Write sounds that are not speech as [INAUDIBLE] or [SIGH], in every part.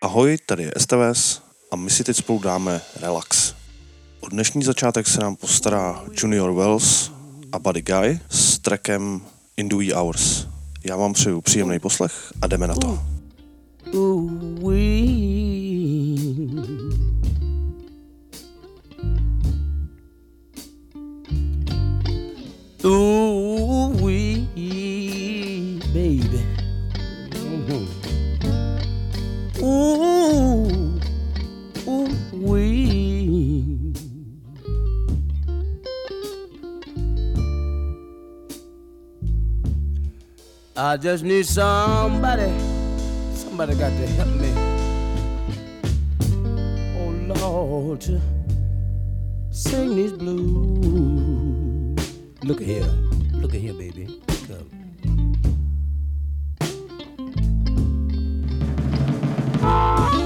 Ahoj, tady je STVS a my si teď spolu dáme relax. O dnešní začátek se nám postará Junior Wells a Buddy Guy s trackem In the Wee Hours. Já vám přeju příjemný poslech a jdeme na to. Ooh I just need somebody, somebody got to help me. Oh Lord, sing these blues. Look at here, look at here, baby. Come. rock,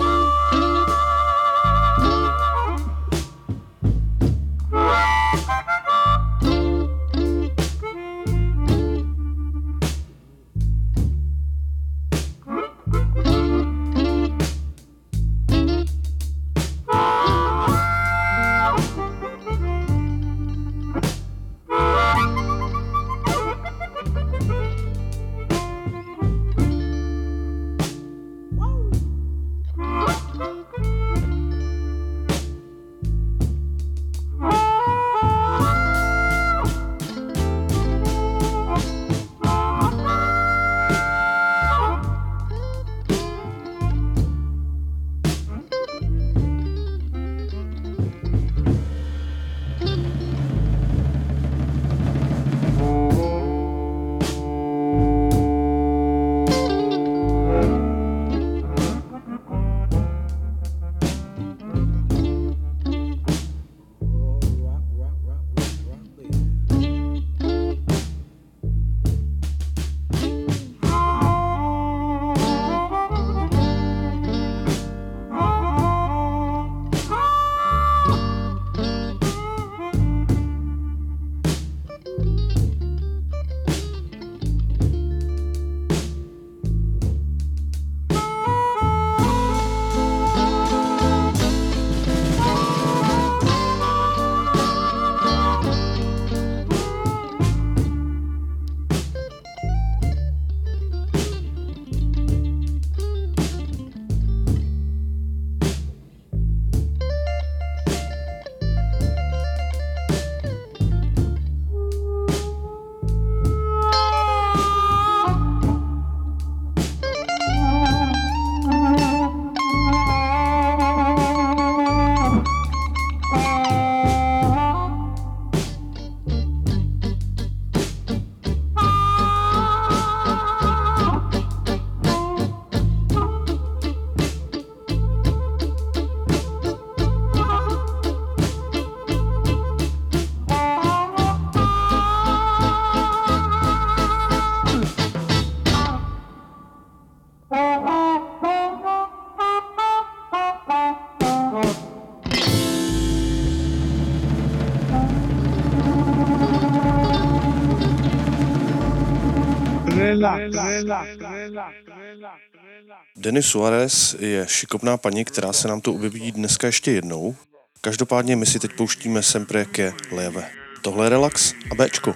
Denis Suarez je šikovná paní, která se nám tu objeví dneska ještě jednou. Každopádně my si teď pouštíme Sempre ke Leve. Tohle je relax a Bčko.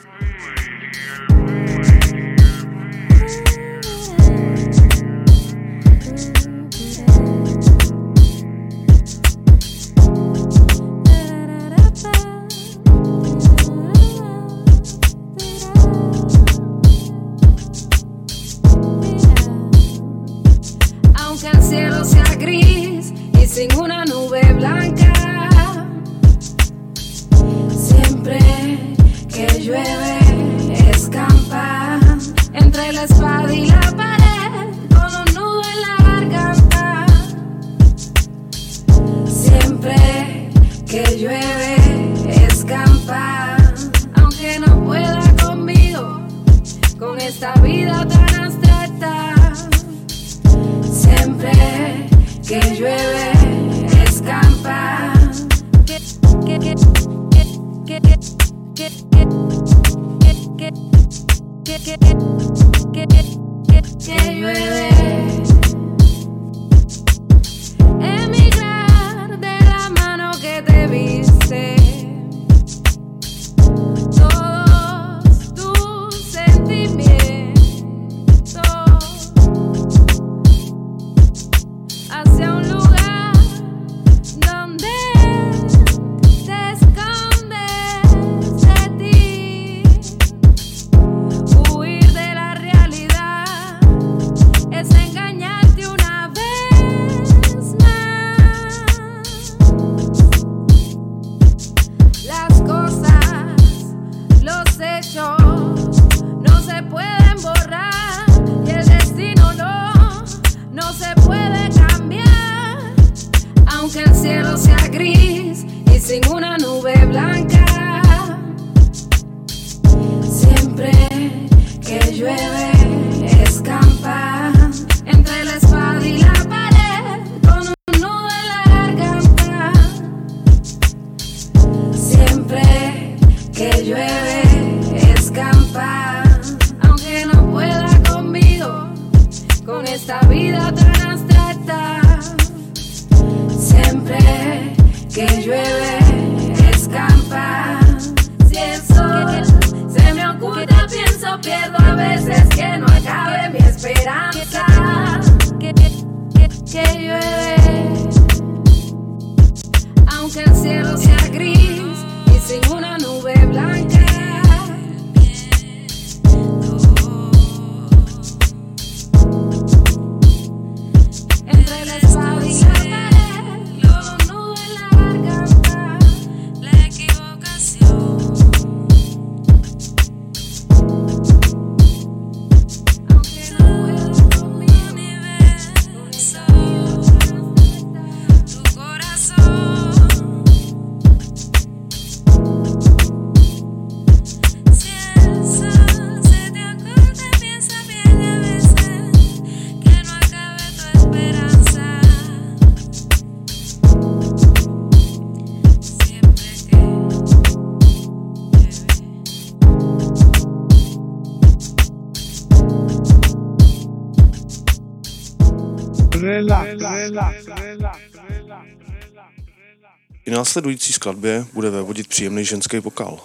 I následující skladbě bude vévodit příjemný ženský vokál.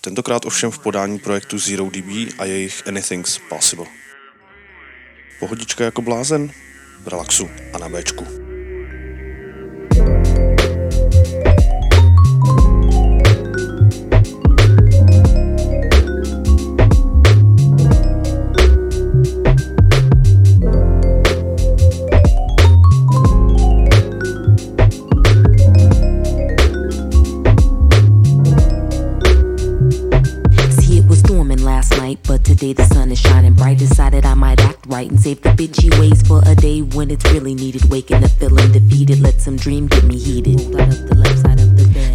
Tentokrát ovšem v podání projektu Zero DB a jejich Anything's Possible. Pohodička jako blázen? Relaxu a na Bčku. Night, but today the sun is shining bright. Decided I might act right and save the bitchy ways for a day when it's really needed. Waking up feeling defeated, let some dream get me heated.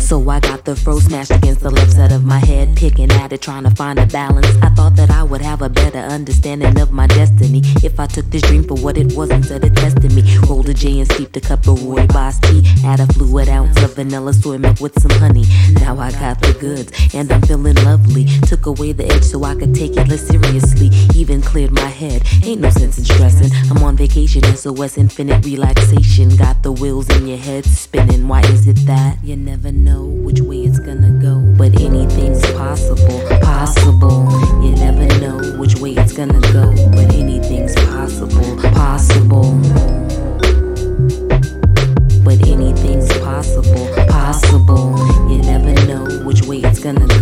So I got the fro smashed against the left side of my head, picking at it, trying to find a balance. I thought that I would have a better understanding of my destiny if I took this dream for what it was instead of testing me. Rolled a J and steeped a cup of Roy Boss tea. Add a fluid ounce of vanilla soy milk with some honey. Now I got the goods and I'm feeling lovely. Took away the edge so I could take it less seriously. Even cleared my head. Ain't no sense in stressing. I'm on vacation, SOS infinite relaxation. Got the wheels in your head spinning. Why is it that you never know which way it's gonna go? But anything's possible, possible. You never know which way it's gonna go. But anything's possible, possible. But anything's possible, possible. You never know which way it's gonna go.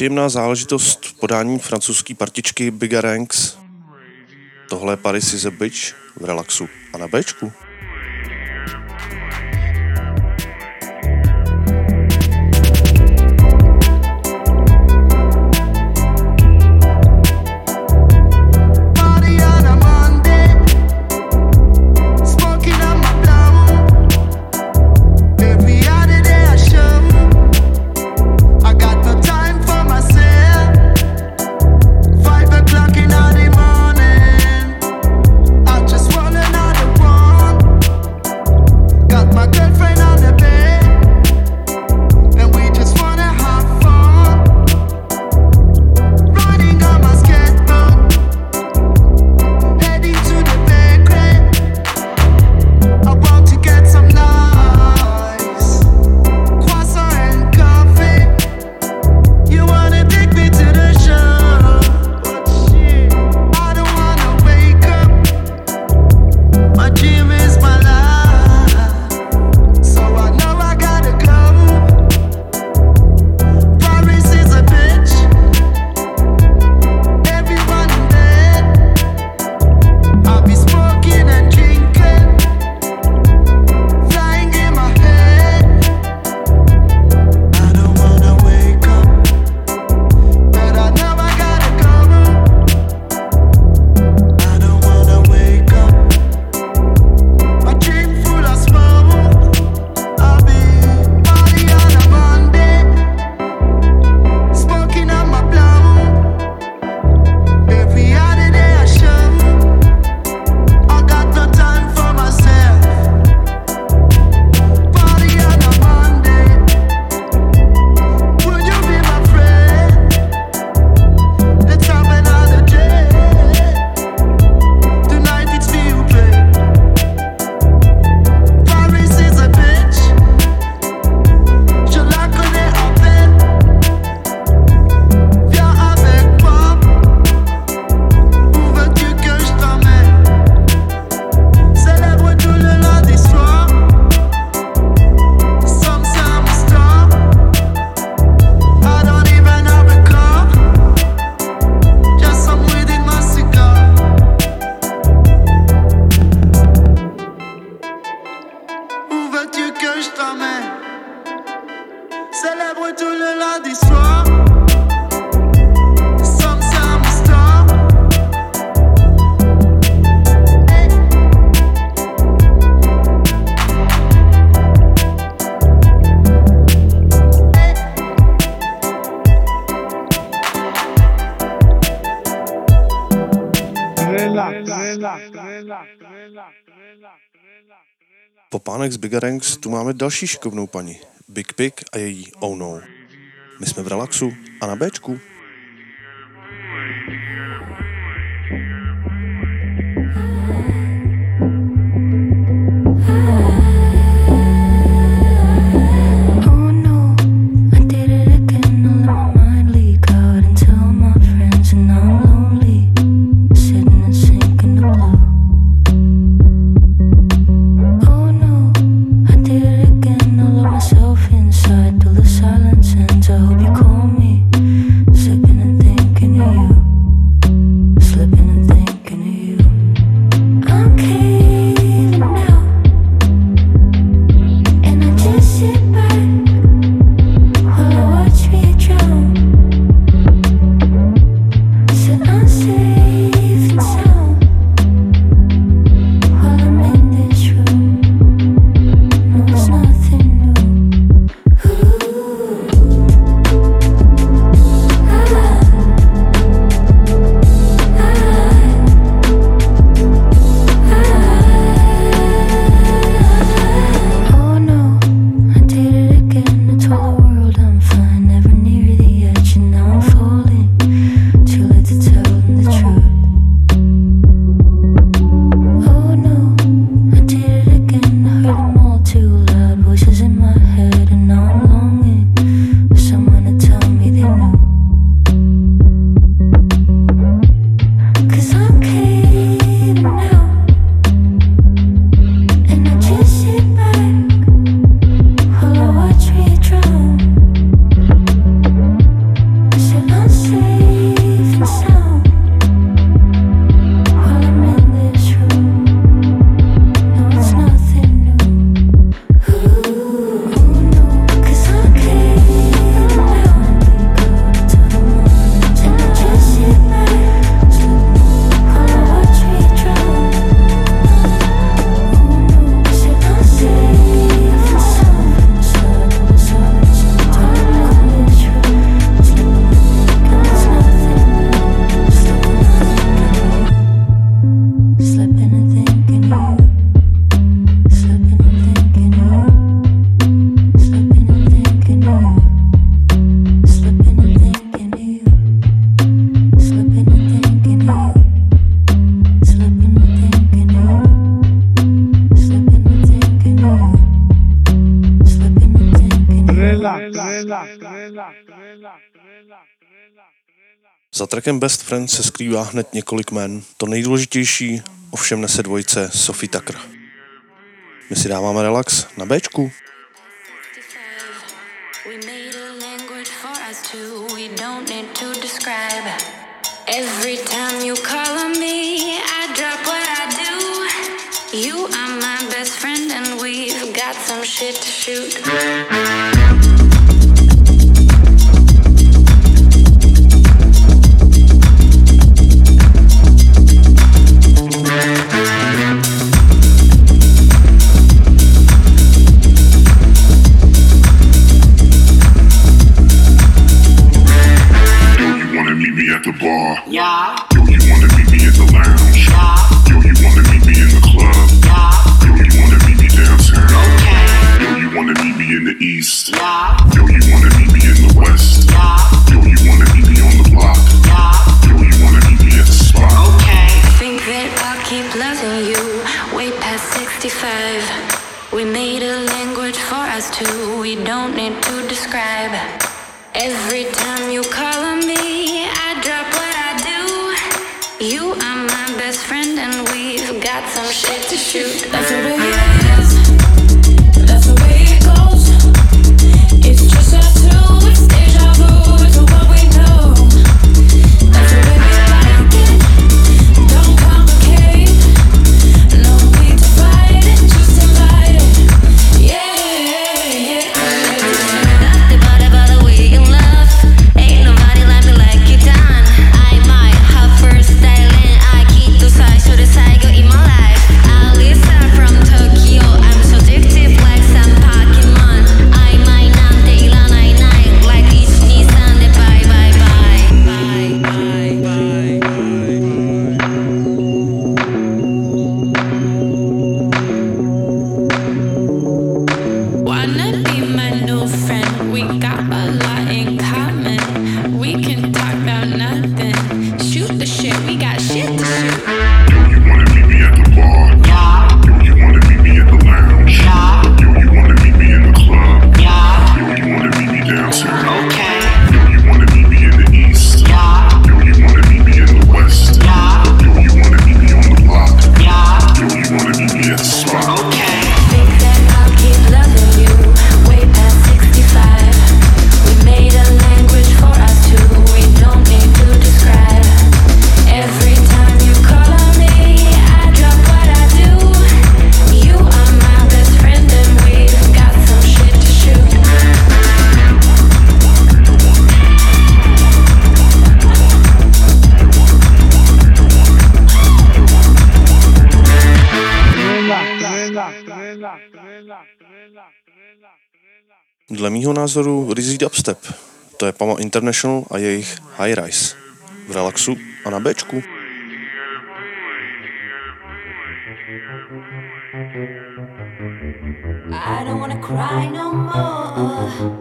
nepříjemná záležitost podání francouzské partičky Bigger Ranks. Tohle je Paris is a bitch v relaxu a na bečku. Pánech z Bigarangs tu máme další šikovnou paní, Big Pig a její Oh No. My jsme v relaxu a na Bčku. Za trackem Best Friends se skrývá hned několik men. To nejdůležitější ovšem nese dvojice Sophie Tucker. My si dáváme relax na Bčku. Every time you call on me, I drop what I do. You are my best friend, and we've got some shit to shoot. Meet me at the bar? Yeah. Yo, you wanna meet me at the lounge? Yeah. Yo, you wanna meet me in the club? Yeah. Yo, you wanna meet me downtown? Okay. Yo, you wanna meet me in the east? Yeah. Yo, you wanna meet me in the west? Yeah. Yo, you wanna meet me on the block? Yeah. Yo, you wanna meet me at the spot? Okay. Think that I'll keep loving you way past 65. We made a language for us two. We don't need to describe. Every time you call shit to shoot. That's way it is. Názoru rizí dubstep. To je Pama International a jejich High Rise. V relaxu a na Bčku. I don't wanna cry no more.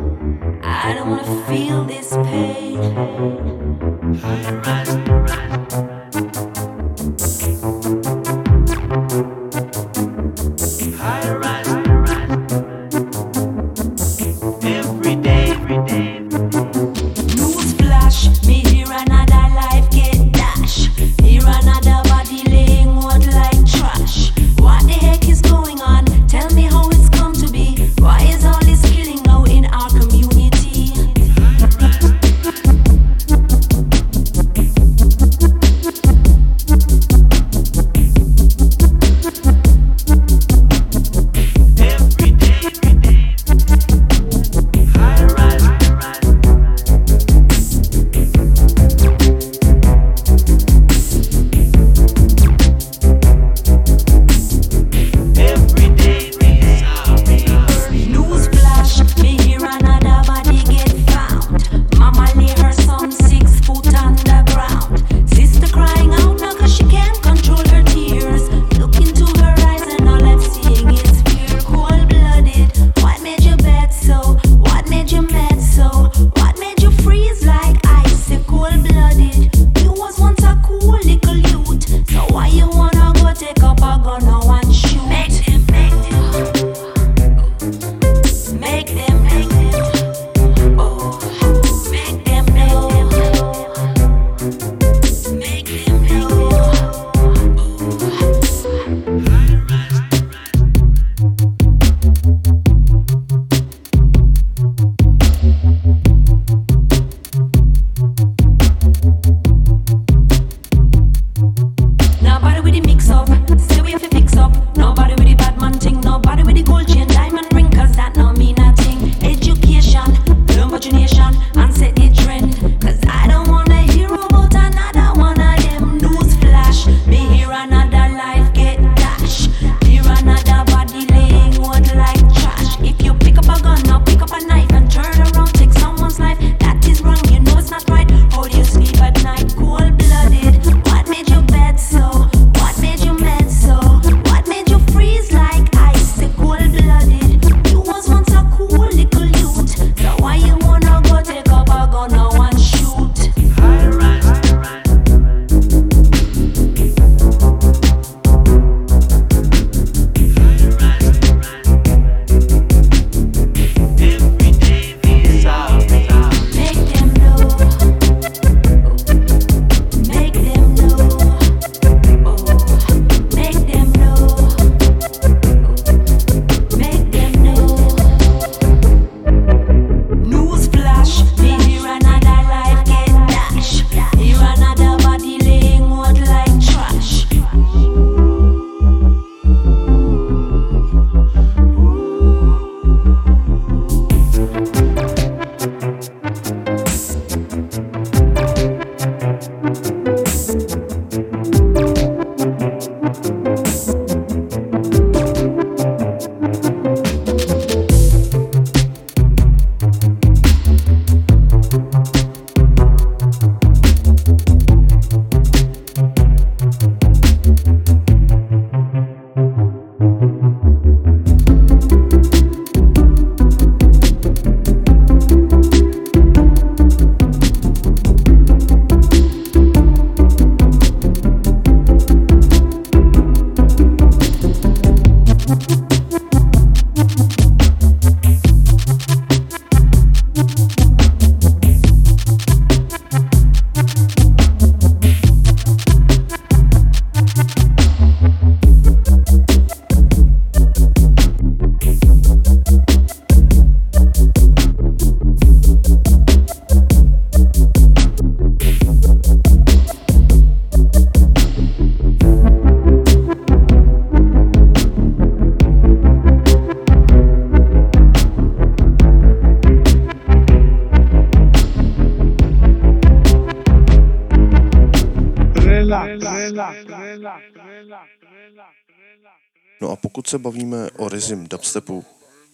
pokud se bavíme o rizim dubstepu,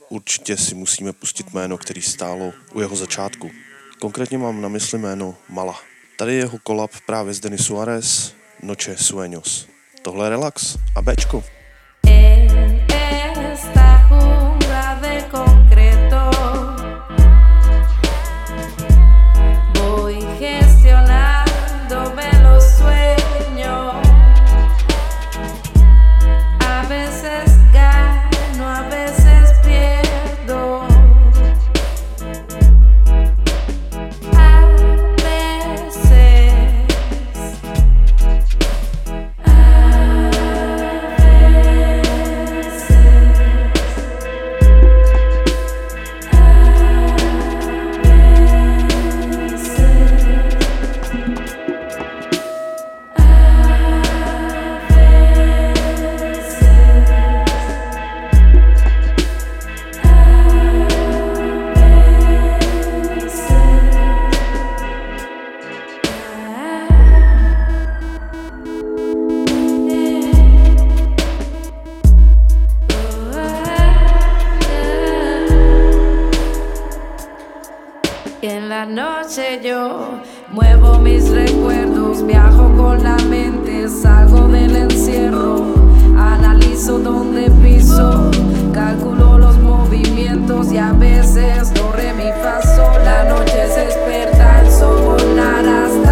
určitě si musíme pustit jméno, který stálo u jeho začátku. Konkrétně mám na mysli jméno Mala. Tady je jeho kolab právě s Denis Suarez, Noche Sueños. Tohle je relax a Bčko. Hey. noche yo muevo mis recuerdos, viajo con la mente, salgo del encierro, analizo donde piso, calculo los movimientos y a veces corre mi paso, la noche se desperta, el sol hasta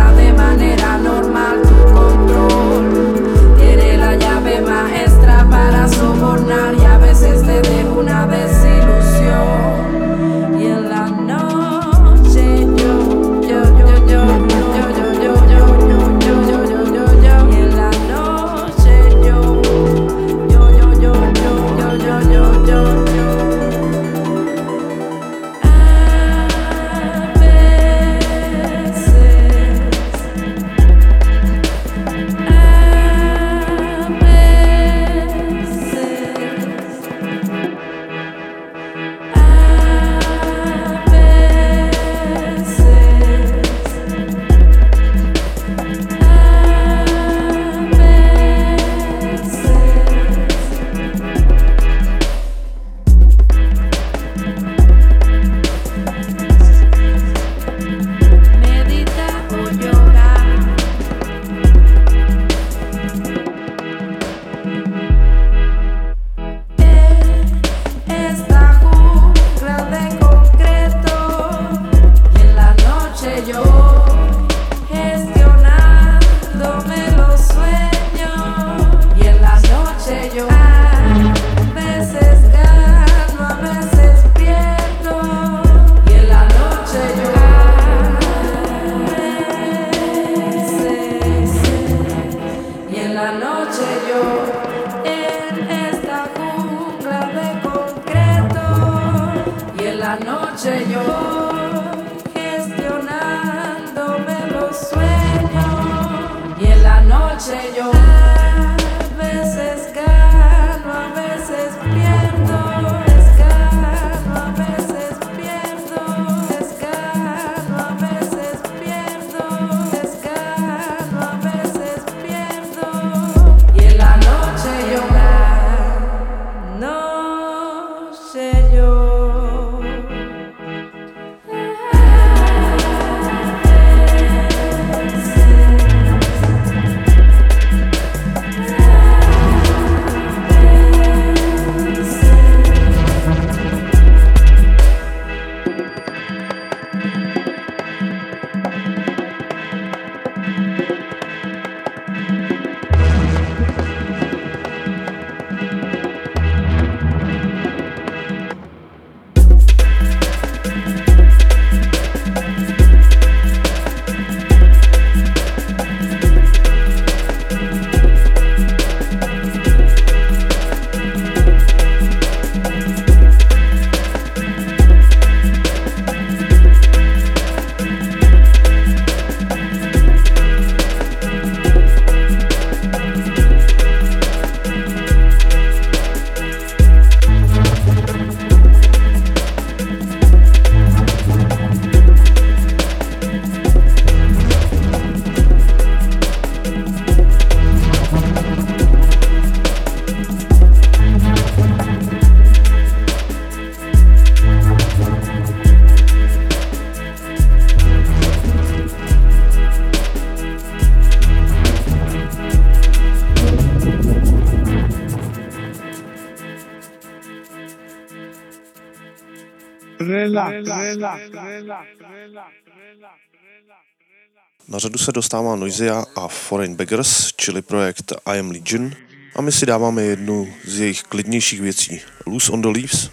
Na řadu se dostává Noisia a Foreign Beggars, čili projekt I Am Legion, a my si dáváme jednu z jejich klidnějších věcí. Loose on the Leaves,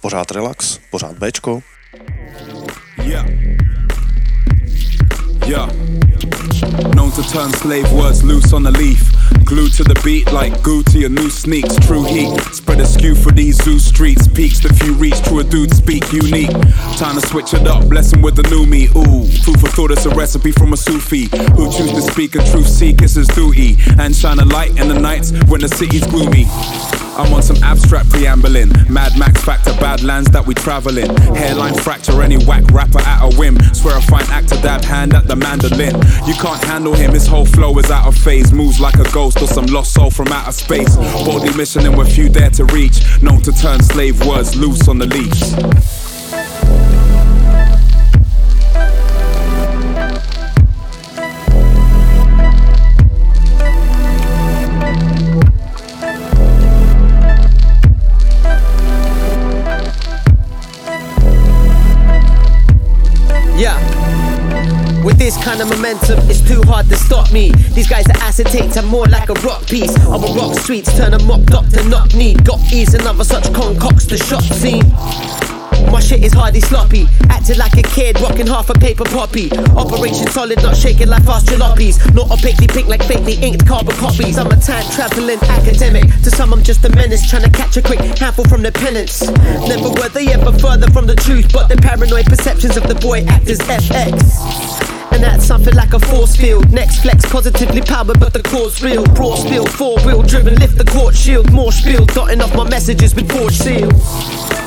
pořád relax, pořád Bčko. Yeah. Yeah. Known to turn slave words loose on a leaf. Glued to the beat like goo your new sneaks. True heat. Spread a skew for these zoo streets. Peaks the few reach. True a dude speak unique. Time to switch it up. Blessing with the new me. Ooh. Food for thought. It's a recipe from a Sufi. Who choose to speak a truth seek. It's his duty. And shine a light in the nights when the city's gloomy. I'm on some abstract preambling. Mad Max factor, badlands that we travel in. Hairline fracture, any whack rapper at a whim. Swear a fine actor, dab hand at the mandolin. You can't handle him, his whole flow is out of phase. Moves like a ghost or some lost soul from outer space. Boldly missioning where few dare to reach. Known to turn slave words loose on the leash. Yeah. With this kind of momentum, it's too hard to stop me. These guys are acetates, I'm more like a rock piece. I'm a rock streets, turn them up, doctor, knock need. Got ease another such concocts, the shop scene. My shit is hardly sloppy. Acting like a kid, rocking half a paper poppy. Operation solid, not shaking like fast jalopies. Not opaquely pink like fakely inked carbon copies. I'm a time traveling academic. To some, I'm just a menace, trying to catch a quick handful from the penance. Never were they ever further from the truth, but the paranoid perceptions of the boy actors FX. And that's something like a force field. Next flex positively powered, but the core's real. Broad spill, four wheel driven, lift the court shield. More spiel, dotting off my messages with forged seals.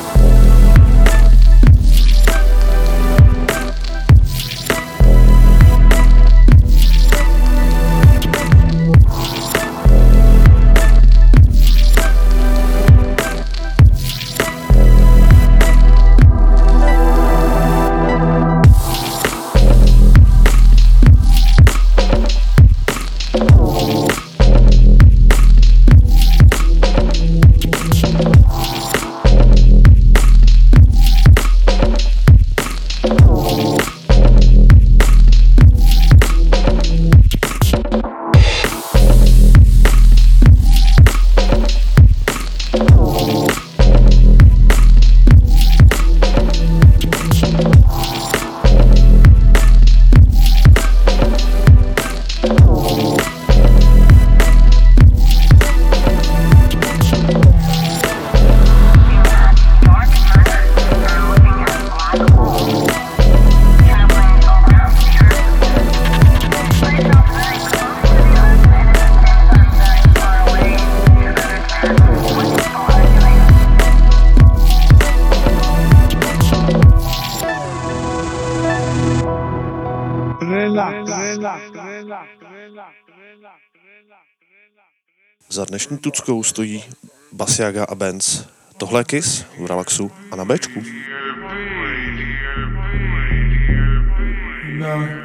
Za dnešní tuckou stojí Basiaga a Benz. Tohle je Kiss v Relaxu a na Bčku.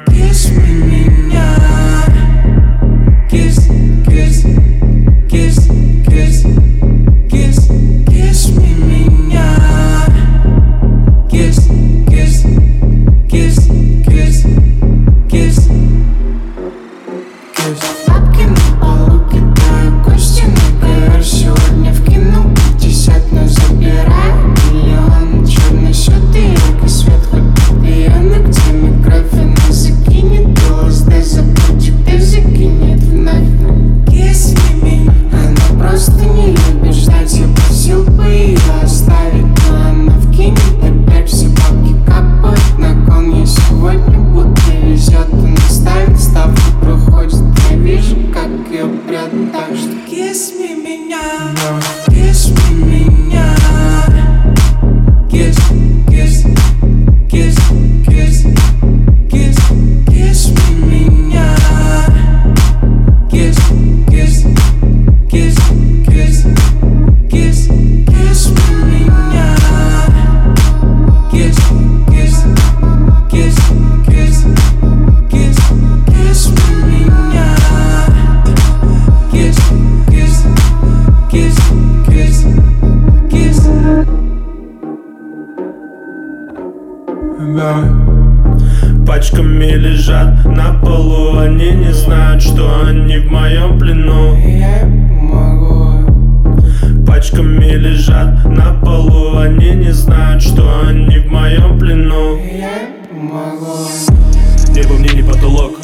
Kiss me, меня. Kiss, kiss, kiss, kiss, kiss, kiss me, что они в моем плену. Я могу. Пачками лежат на полу Они не знают, что они в моем плену. Я могу. Небо мне не потолок.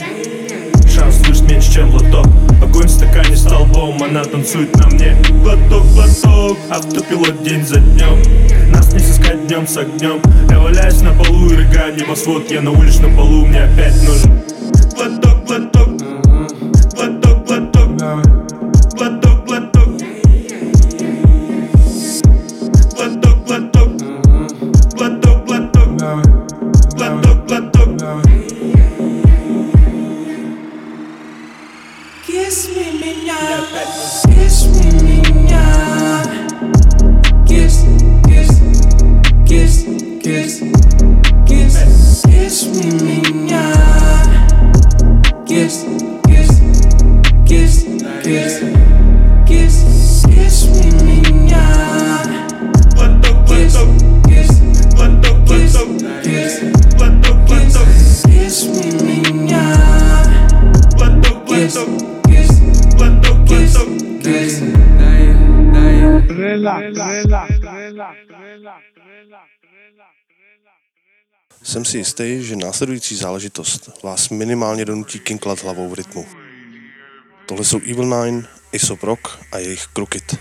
Шанс слышит меньше, чем лоток. Огонь в стакане столбом Она танцует на мне. Глоток, глоток Автопилот день за днем Нас не сыскать днем с огнем Я валяюсь на полу и рыгаю небосвод. Я на уличном полу, мне опять нужен Jsem si jistý, že následující záležitost vás minimálně donutí kinklat hlavou v rytmu. Tohle jsou Evil Nine, Aesop Rock a jejich Crooked.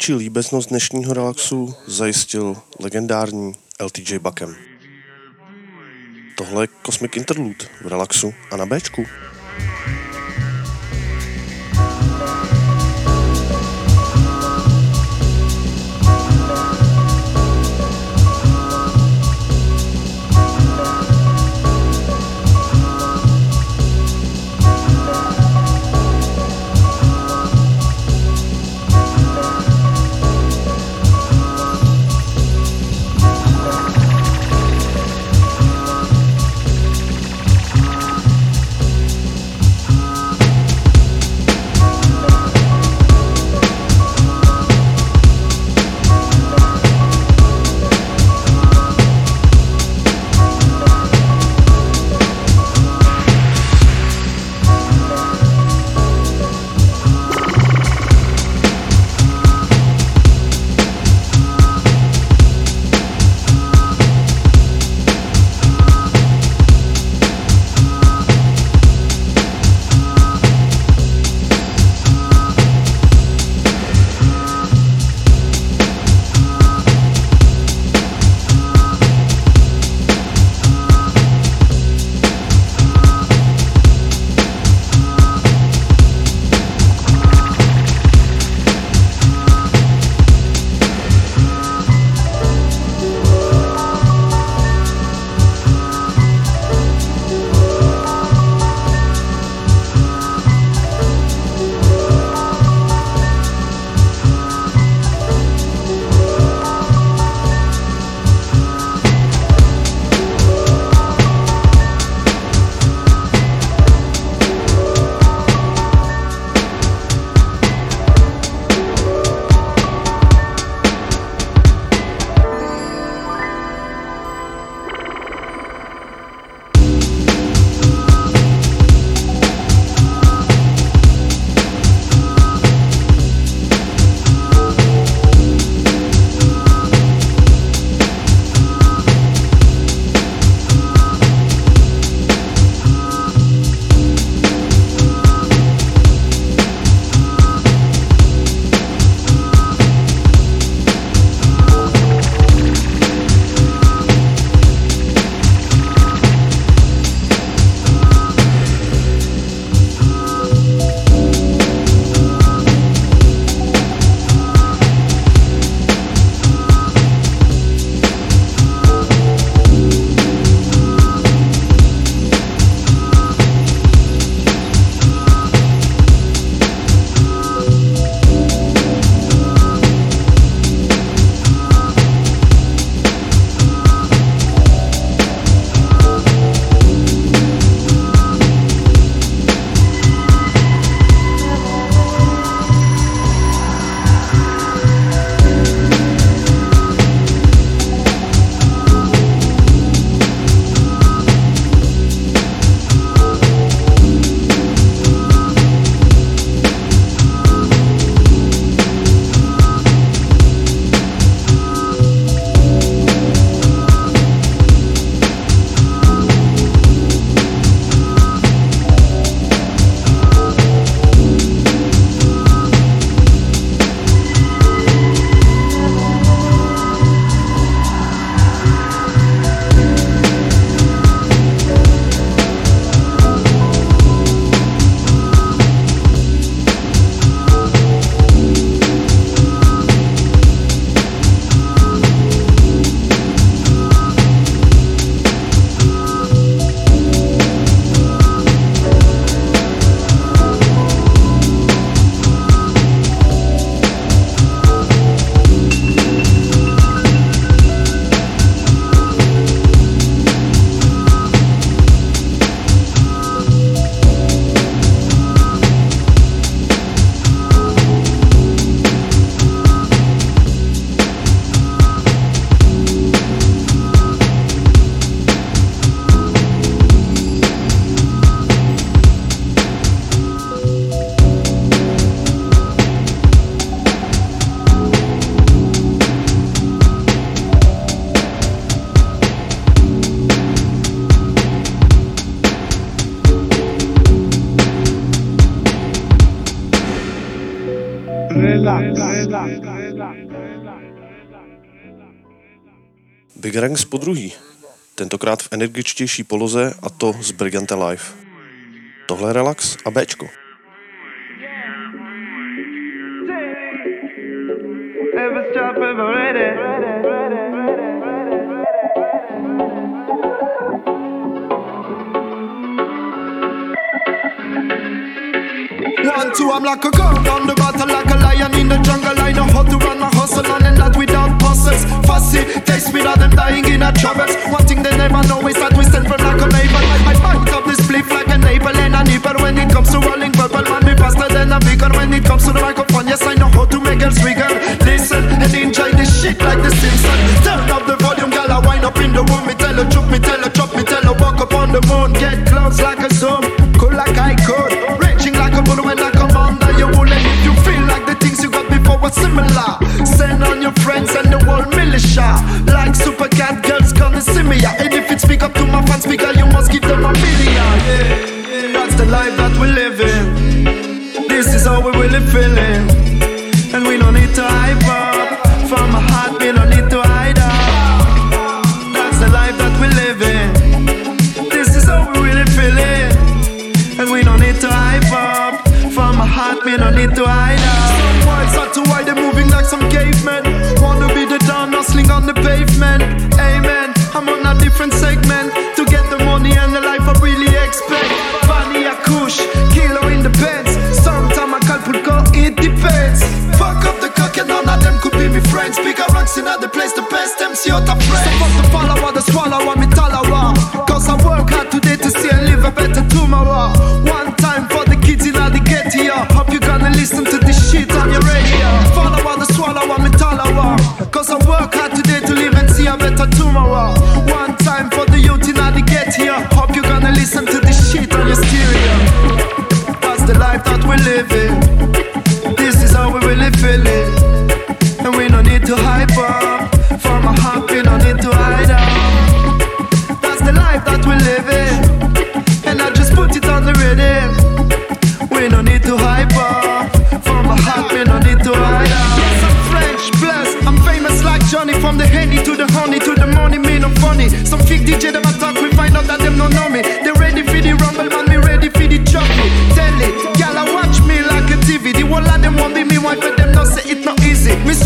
Největší líbeznost dnešního relaxu zajistil legendární LTJ Buckem. Tohle je Cosmic Interlude v relaxu a na Bčku. Big Ranks po druhý. Tentokrát v energičtější poloze a to z Brigante Live. Tohle je relax a Bčko. One, two, I'm like a girl down the battle like a lion in the jungle. I know how to run my hustle on and that without taste me now them dying in a troubles. One thing they never know is that we stand for like a neighbor. I, fight up this spliff like a neighbor and a neighbor when it comes to rolling purple. Man, me faster than a bigger when it comes to the microphone. Yes, I know how to make girls bigger. Listen and enjoy this shit like the Simpsons. Turn up the volume, gal, I wind up in the room. Me tell her, choke me, tell her, drop me, tell her, walk up on the moon. Get close like a zoom, cool like I could. Raging like a bull when I come under your wool. And if you feel like the things you got before were similar, send on your friends and really feeling. MC out of friends. So fuck the follower, the swallower,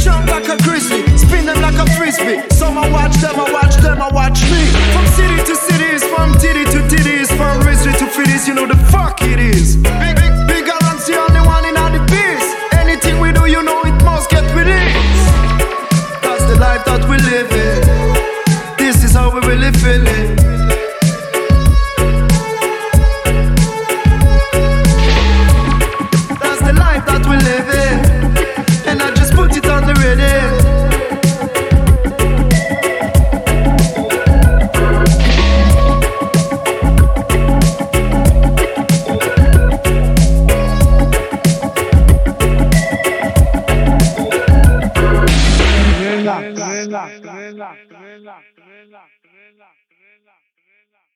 strong like a grizzly, spin them like a frisbee. Some I watch them, I watch them, I watch me. From city to cities, from titty to titties, from Rizzy to Fiddies, you know the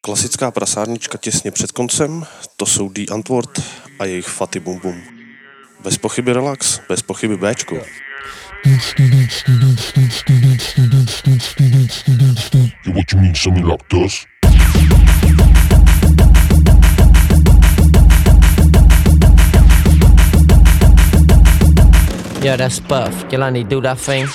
Klasická prasárnička těsně před koncem, to jsou The Antwort a jejich Faty Bum Bum. Bez pochyby relax, bez pochyby Bčko. Yo, what you mean, something like this? Yeah, that's Puff. Jelani, do that thing.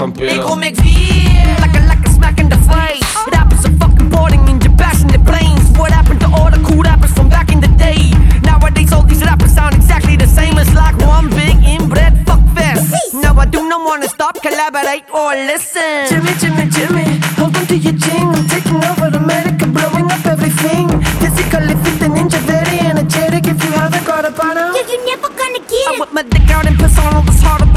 They gon' make feel like a like a smack in the face. Rappers are fucking boarding in your passenger planes. What happened to all the cool rappers from back in the day? Nowadays, all these rappers sound exactly the same as like one big inbred fuck fest. Now I do not wanna stop, collaborate or listen. Jimmy, Jimmy, Jimmy, hold on to your chin. I'm taking over America, blowing up everything. Physically fit the ninja, very energetic. If you haven't got a partner, Yeah, you're never gonna get it. I whip my dick out and piss on all this harder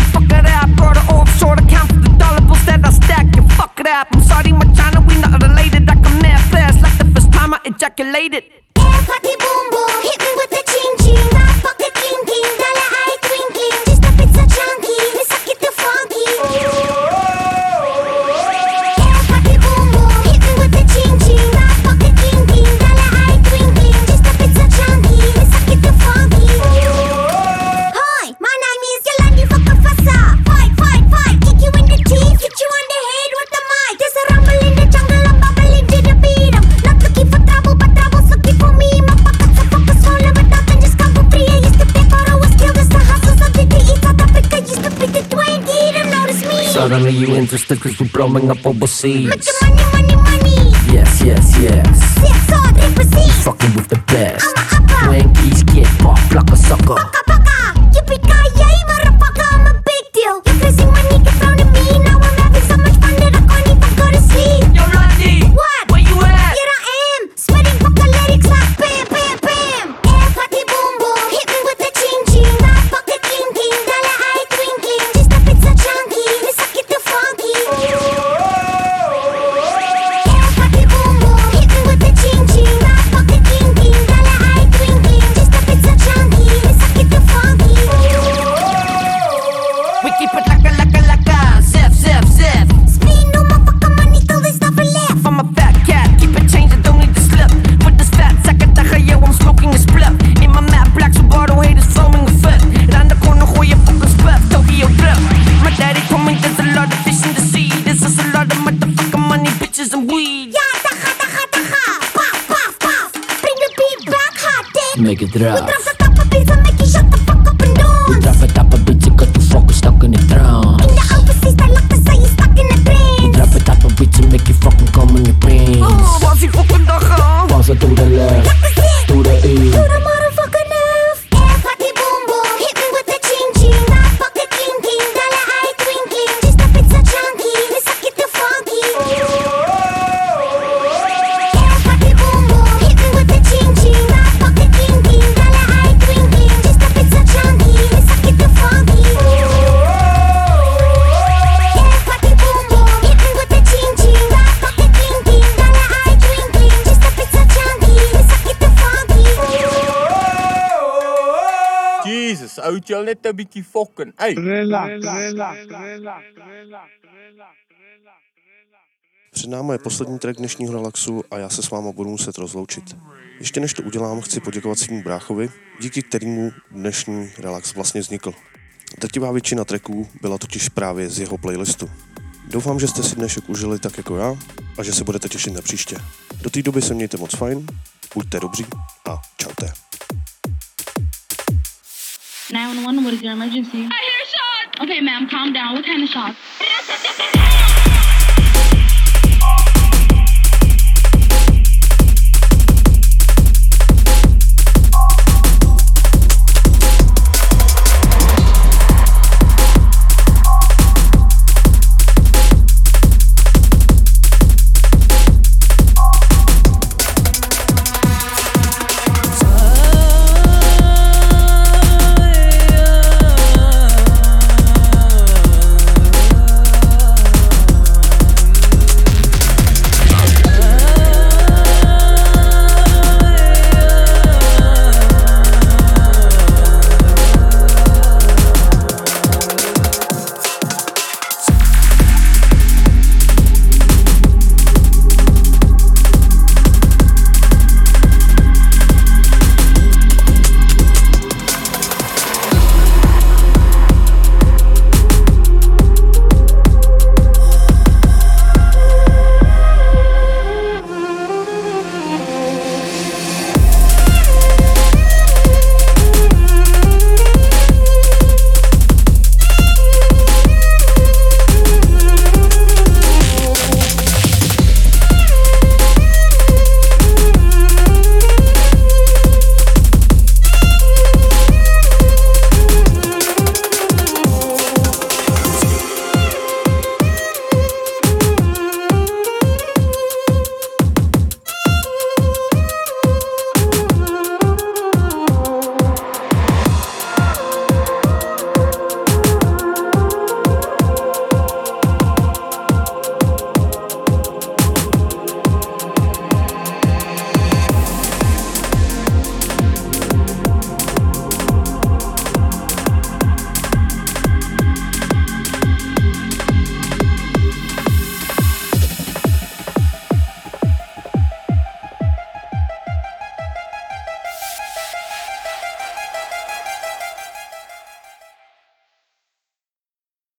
just cause we're blowing up overseas. The money, money, money. Yes, yes, yes. Six. Fucking with the best. I'm a upper. When geese get off like a sucker. Make it. Aletta Biki Fokken. Ey. Relax. Před náma je poslední track dnešního relaxu a já se s váma budu muset rozloučit. Ještě než to udělám, chci poděkovat svým bráchovi, díky kterému dnešní relax vlastně vznikl. Drtivá většina tracků byla totiž právě z jeho playlistu. Doufám, že jste si dnešek užili tak jako já a že se budete těšit na příště. Do té doby se mějte moc fajn, buďte dobří a čaute. 911, what is your emergency? I hear shots. Okay, ma'am, calm down. What kind of shots? [LAUGHS]